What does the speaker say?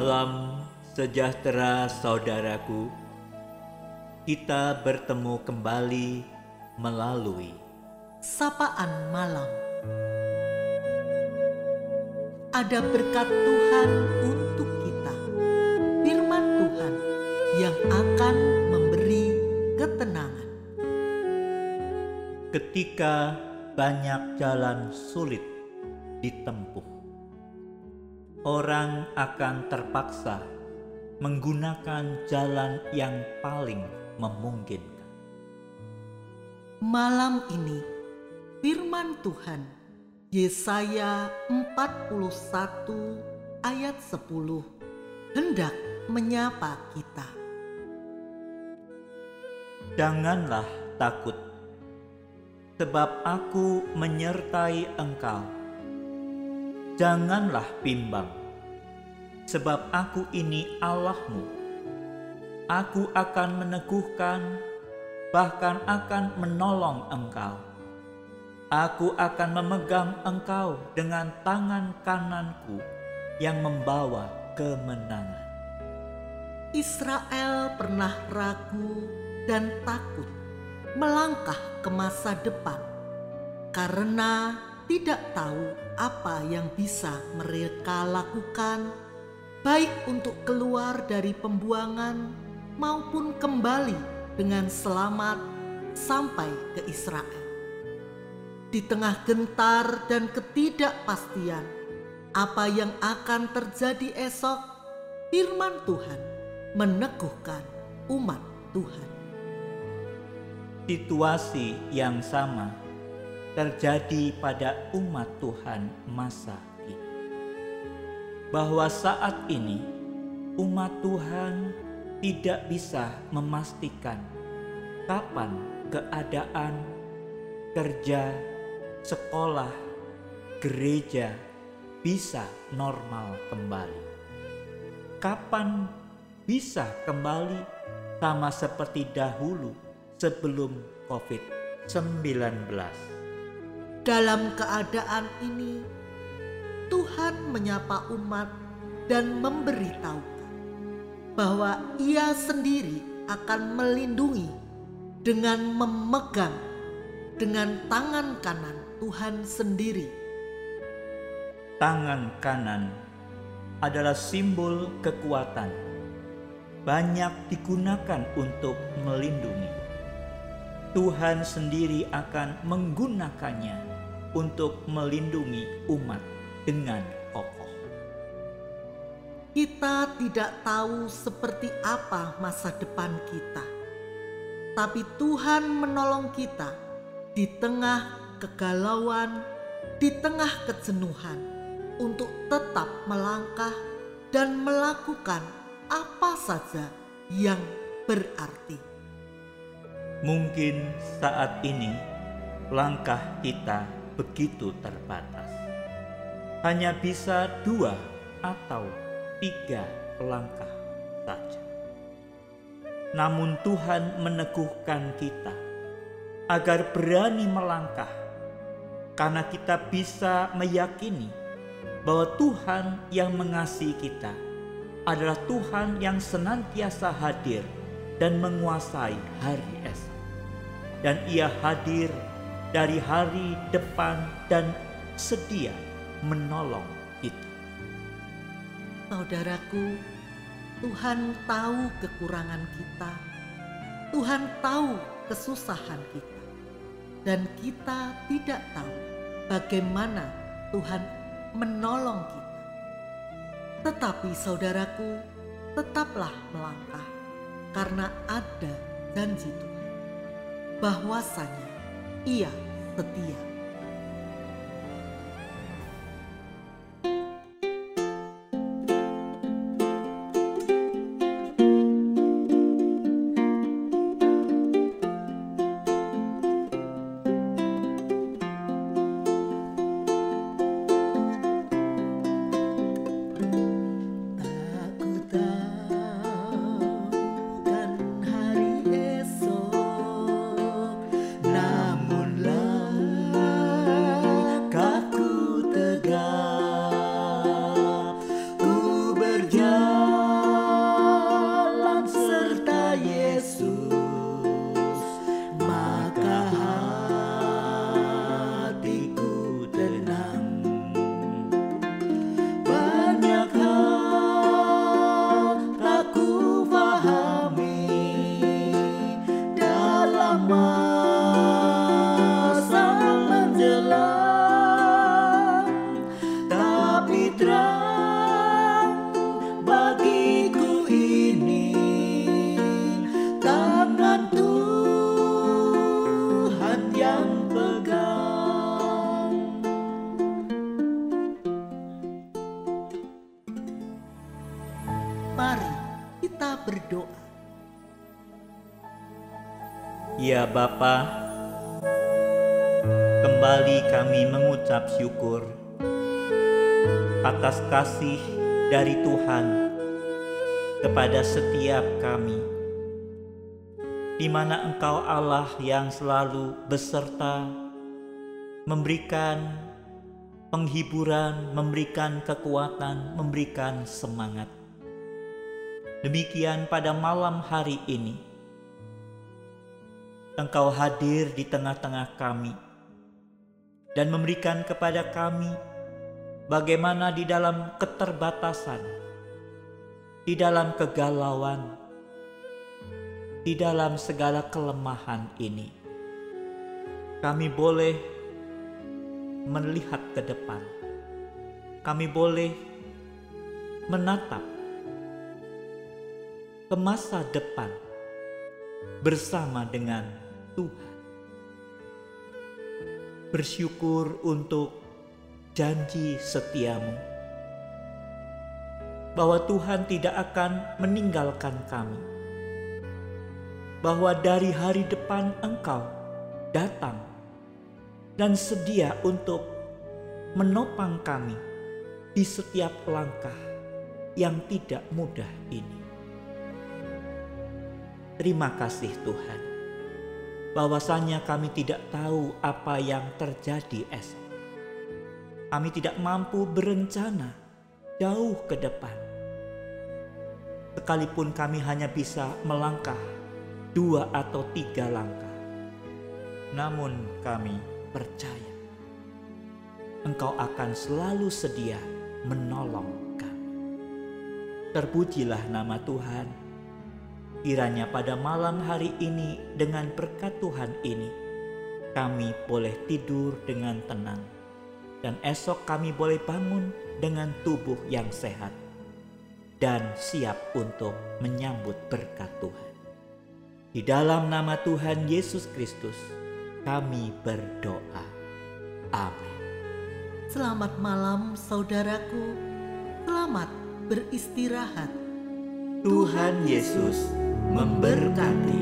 Salam sejahtera saudaraku. Kita bertemu kembali melalui sapaan malam. Ada berkat Tuhan untuk kita. Firman Tuhan yang akan memberi ketenangan. ketika banyak jalan sulit ditempuh. Orang akan terpaksa menggunakan jalan yang paling memungkinkan. Malam ini firman Tuhan Yesaya 41 ayat 10 hendak menyapa kita. Janganlah takut, sebab aku menyertai engkau. Janganlah bimbang, sebab aku ini Allahmu. Aku akan meneguhkan, bahkan akan menolong engkau. Aku akan memegang engkau dengan tangan kananku yang membawa kemenangan. Israel pernah ragu dan takut melangkah ke masa depan karena tidak tahu apa yang bisa mereka lakukan, baik untuk keluar dari pembuangan maupun kembali dengan selamat sampai ke Israel. Di tengah gentar dan ketidakpastian, apa yang akan terjadi esok, firman Tuhan meneguhkan umat Tuhan. Situasi yang sama terjadi pada umat Tuhan masa ini. Bahwa saat ini umat Tuhan tidak bisa memastikan kapan keadaan kerja, sekolah, gereja bisa normal kembali. Kapan bisa kembali sama seperti dahulu sebelum COVID-19. Dalam keadaan ini, Tuhan menyapa umat dan memberitahukan bahwa Ia sendiri akan melindungi dengan memegang dengan tangan kanan Tuhan sendiri. Tangan kanan adalah simbol kekuatan. Banyak digunakan untuk melindungi. Tuhan sendiri akan menggunakannya untuk melindungi umat dengan kokoh. Kita tidak tahu seperti apa masa depan kita, tapi Tuhan menolong kita di tengah kegalauan, di tengah kejenuhan, untuk tetap melangkah dan melakukan apa saja yang berarti. Mungkin saat ini langkah kita begitu terbatas. Hanya bisa dua atau tiga langkah saja. Namun Tuhan meneguhkan kita agar berani melangkah karena kita bisa meyakini bahwa Tuhan yang mengasihi kita adalah Tuhan yang senantiasa hadir dan menguasai hari esok. Dan ia hadir dari hari depan dan sedia menolong kita. Saudaraku, Tuhan tahu kekurangan kita. Tuhan tahu kesusahan kita. Dan kita tidak tahu bagaimana Tuhan menolong kita. Tetapi saudaraku, tetaplah melangkah karena ada janji Tuhan bahwasanya Ia setia. Ya Bapa, kembali kami mengucap syukur atas kasih dari Tuhan kepada setiap kami, di mana Engkau Allah yang selalu beserta, memberikan penghiburan, memberikan kekuatan, memberikan semangat. Demikian pada malam hari ini Engkau hadir di tengah-tengah kami dan memberikan kepada kami bagaimana di dalam keterbatasan, di dalam kegalauan, di dalam segala kelemahan ini, kami boleh melihat ke depan, kami boleh menatap ke masa depan bersama dengan Tuhan. Bersyukur untuk janji setiamu bahwa Tuhan tidak akan meninggalkan kami. Bahwa dari hari depan engkau datang dan sedia untuk menopang kami di setiap langkah yang tidak mudah ini. Terima kasih Tuhan bahwasanya kami tidak tahu apa yang terjadi esok. Kami tidak mampu berencana jauh ke depan. Sekalipun kami hanya bisa melangkah dua atau tiga langkah. Namun kami percaya Engkau akan selalu sedia menolong kami. Terpujilah nama Tuhan Kiranya pada malam hari ini dengan berkat Tuhan ini, kami boleh tidur dengan tenang. Dan esok kami boleh bangun dengan tubuh yang sehat dan siap untuk menyambut berkat Tuhan. Di dalam nama Tuhan Yesus Kristus, kami berdoa. Amin. Selamat malam, saudaraku. Selamat beristirahat. Tuhan Yesus memberkati.